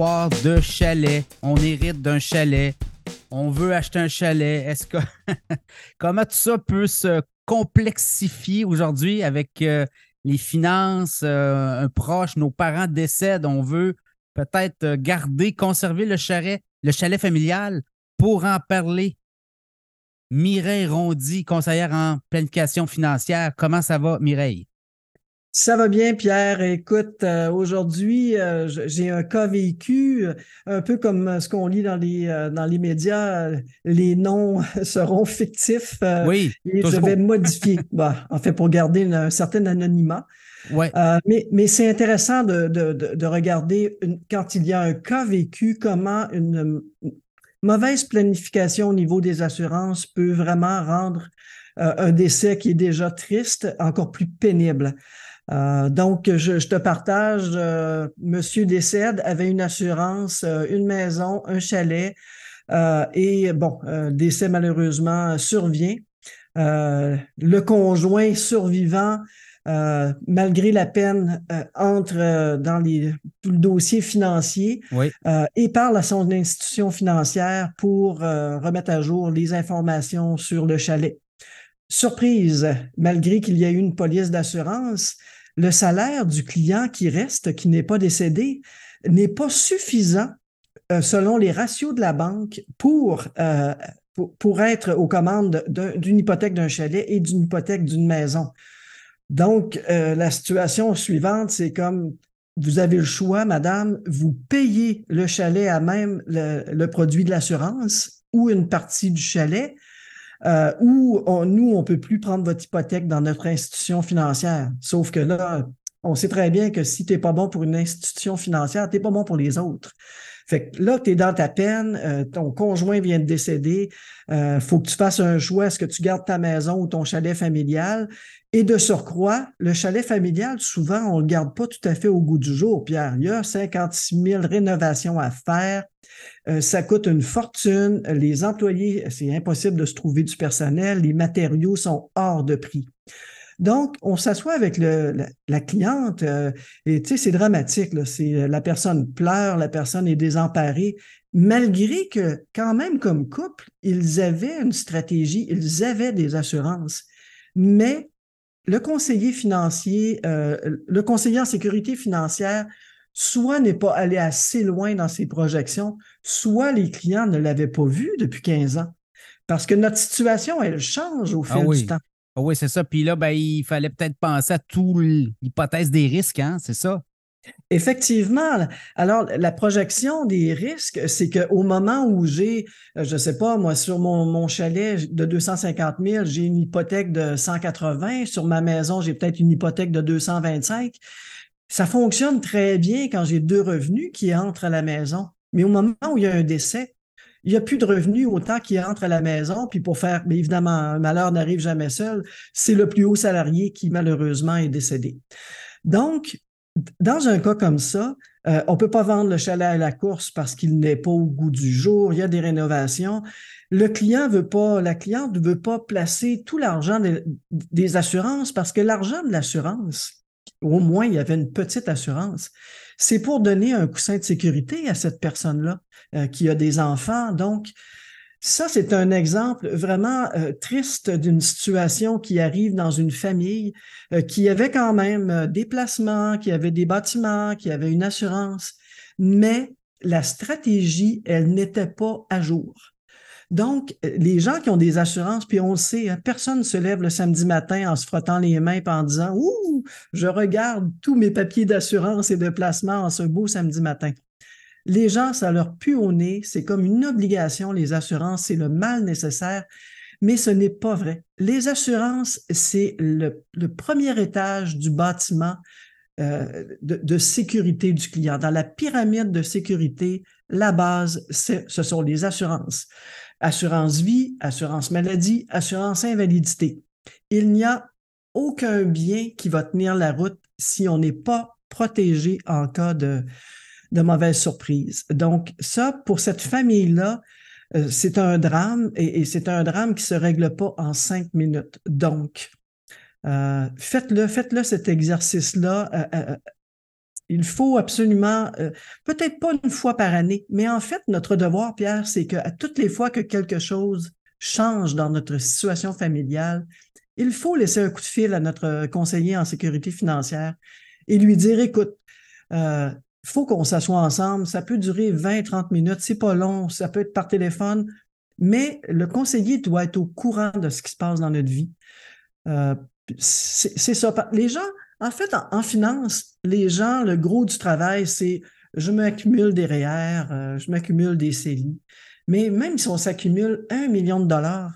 de chalet. On hérite d'un chalet. On veut acheter un chalet. Est-ce que comment tout ça peut se complexifier aujourd'hui avec euh, les finances, euh, un proche, nos parents décèdent, on veut peut-être euh, garder, conserver le chalet, le chalet familial pour en parler? Mireille Rondy, conseillère en planification financière. Comment ça va, Mireille? Ça va bien, Pierre. Écoute, euh, aujourd'hui, euh, j'ai un cas vécu, euh, un peu comme ce qu'on lit dans les, dans les médias, les noms seront fictifs. oui. Et je vais modifier, bah, en fait, pour garder un certain anonymat. Ouais. mais mais c'est intéressant de, de, de, regarder quand il y a un cas vécu, comment une, mauvaise planification au niveau des assurances peut vraiment rendre un décès qui est déjà triste encore plus pénible. Euh, donc, je, te partage, euh, Monsieur décède, avait une assurance, euh, une maison, un chalet, et bon, décès malheureusement survient. le conjoint survivant, malgré la peine, entre dans les, tout le dossier financier et parle à son institution financière pour remettre à jour les informations sur le chalet. Surprise, malgré qu'il y ait eu une police d'assurance, le salaire du client qui reste, qui n'est pas décédé, n'est pas suffisant euh, selon les ratios de la banque pour, euh, être aux commandes d'une hypothèque d'un chalet et d'une hypothèque d'une maison. Donc, euh, la situation suivante, c'est comme vous avez le choix, madame, vous payez le chalet à même le produit de l'assurance ou une partie du chalet, euh, où nous, on peut plus prendre votre hypothèque dans notre institution financière. Sauf que là, on sait très bien que si tu n'es pas bon pour une institution financière, tu n'es pas bon pour les autres. Fait que là, tu es dans ta peine, euh, ton conjoint vient de décéder, euh, faut que tu fasses un choix, est-ce que tu gardes ta maison ou ton chalet familial? Et de surcroît, le chalet familial, souvent, on ne le garde pas tout à fait au goût du jour, Pierre. Il y a 56 000 rénovations à faire. Euh, ça coûte une fortune. Les employés, c'est impossible de se trouver du personnel. Les matériaux sont hors de prix. Donc, on s'assoit avec la, cliente euh, et tu sais, c'est dramatique. C'est, la personne pleure, la personne est désemparée, malgré que quand même comme couple, ils avaient une stratégie, ils avaient des assurances. Mais le conseiller financier, euh, le conseiller en sécurité financière soit n'est pas allé assez loin dans ses projections, soit les clients ne l'avaient pas vu depuis 15 ans. Parce que notre situation, elle change au ah fil du temps. Ah oui, c'est ça. Puis là, ben, il fallait peut-être penser à toute l'hypothèse des risques, hein? c'est ça? Effectivement. Alors, la projection des risques, c'est qu'au moment où j'ai, euh, je ne sais pas, moi, sur mon, mon, chalet de 250 000, j'ai une hypothèque de 180. Sur ma maison, j'ai peut-être une hypothèque de 225. Ça fonctionne très bien quand j'ai deux revenus qui entrent à la maison. Mais au moment où il y a un décès, il n'y a plus de revenus autant qui entrent à la maison. Puis pour faire, mais évidemment, un malheur n'arrive jamais seul. C'est le plus haut salarié qui malheureusement est décédé. Donc, dans un cas comme ça, euh, on ne peut pas vendre le chalet à la course parce qu'il n'est pas au goût du jour. Il y a des rénovations. Le client veut pas, la cliente ne veut pas placer tout l'argent des assurances parce que l'argent de l'assurance, au moins il y avait une petite assurance. C'est pour donner un coussin de sécurité à cette personne-là euh, qui a des enfants. Donc, ça, c'est un exemple vraiment euh, triste d'une situation qui arrive dans une famille euh, qui avait quand même des placements, qui avait des bâtiments, qui avait une assurance, mais la stratégie, elle n'était pas à jour. Donc, euh, les gens qui ont des assurances, puis on le sait, hein, personne ne se lève le samedi matin en se frottant les mains et en disant Ouh, je regarde tous mes papiers d'assurance et de placement en ce beau samedi matin. Les gens, ça leur pue au nez, c'est comme une obligation, les assurances, c'est le mal nécessaire, mais ce n'est pas vrai. Les assurances, c'est le, premier étage du bâtiment euh, de, de, sécurité du client. Dans la pyramide de sécurité, la base, ce sont les assurances assurance vie, assurance maladie, assurance invalidité. Il n'y a aucun bien qui va tenir la route si on n'est pas protégé en cas de, mauvaise surprise. Donc, ça, pour cette famille-là, euh, c'est un drame et, c'est un drame qui ne se règle pas en cinq minutes. Donc, euh, faites-le, faites-le cet exercice-là. Euh, il faut absolument, euh, peut-être pas une fois par année, mais en fait, notre devoir, Pierre, c'est qu'à toutes les fois que quelque chose change dans notre situation familiale, il faut laisser un coup de fil à notre conseiller en sécurité financière et lui dire, écoute, euh, il faut qu'on s'assoie ensemble, ça peut durer 20, 30 minutes, c'est pas long, ça peut être par téléphone, mais le conseiller doit être au courant de ce qui se passe dans notre vie. Euh, c'est ça. Les gens, en fait, en, finance, les gens, le gros du travail, c'est je m'accumule des REER, euh, je m'accumule des CELI. Mais même si on s'accumule un million de dollars,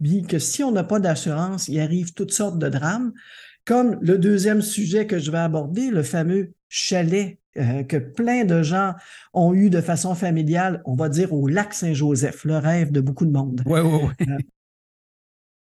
bien que si on n'a pas d'assurance, il arrive toutes sortes de drames, comme le deuxième sujet que je vais aborder, le fameux chalet euh, que plein de gens ont eu de façon familiale, on va dire au lac Saint-Joseph, le rêve de beaucoup de monde. Oui, oui, oui.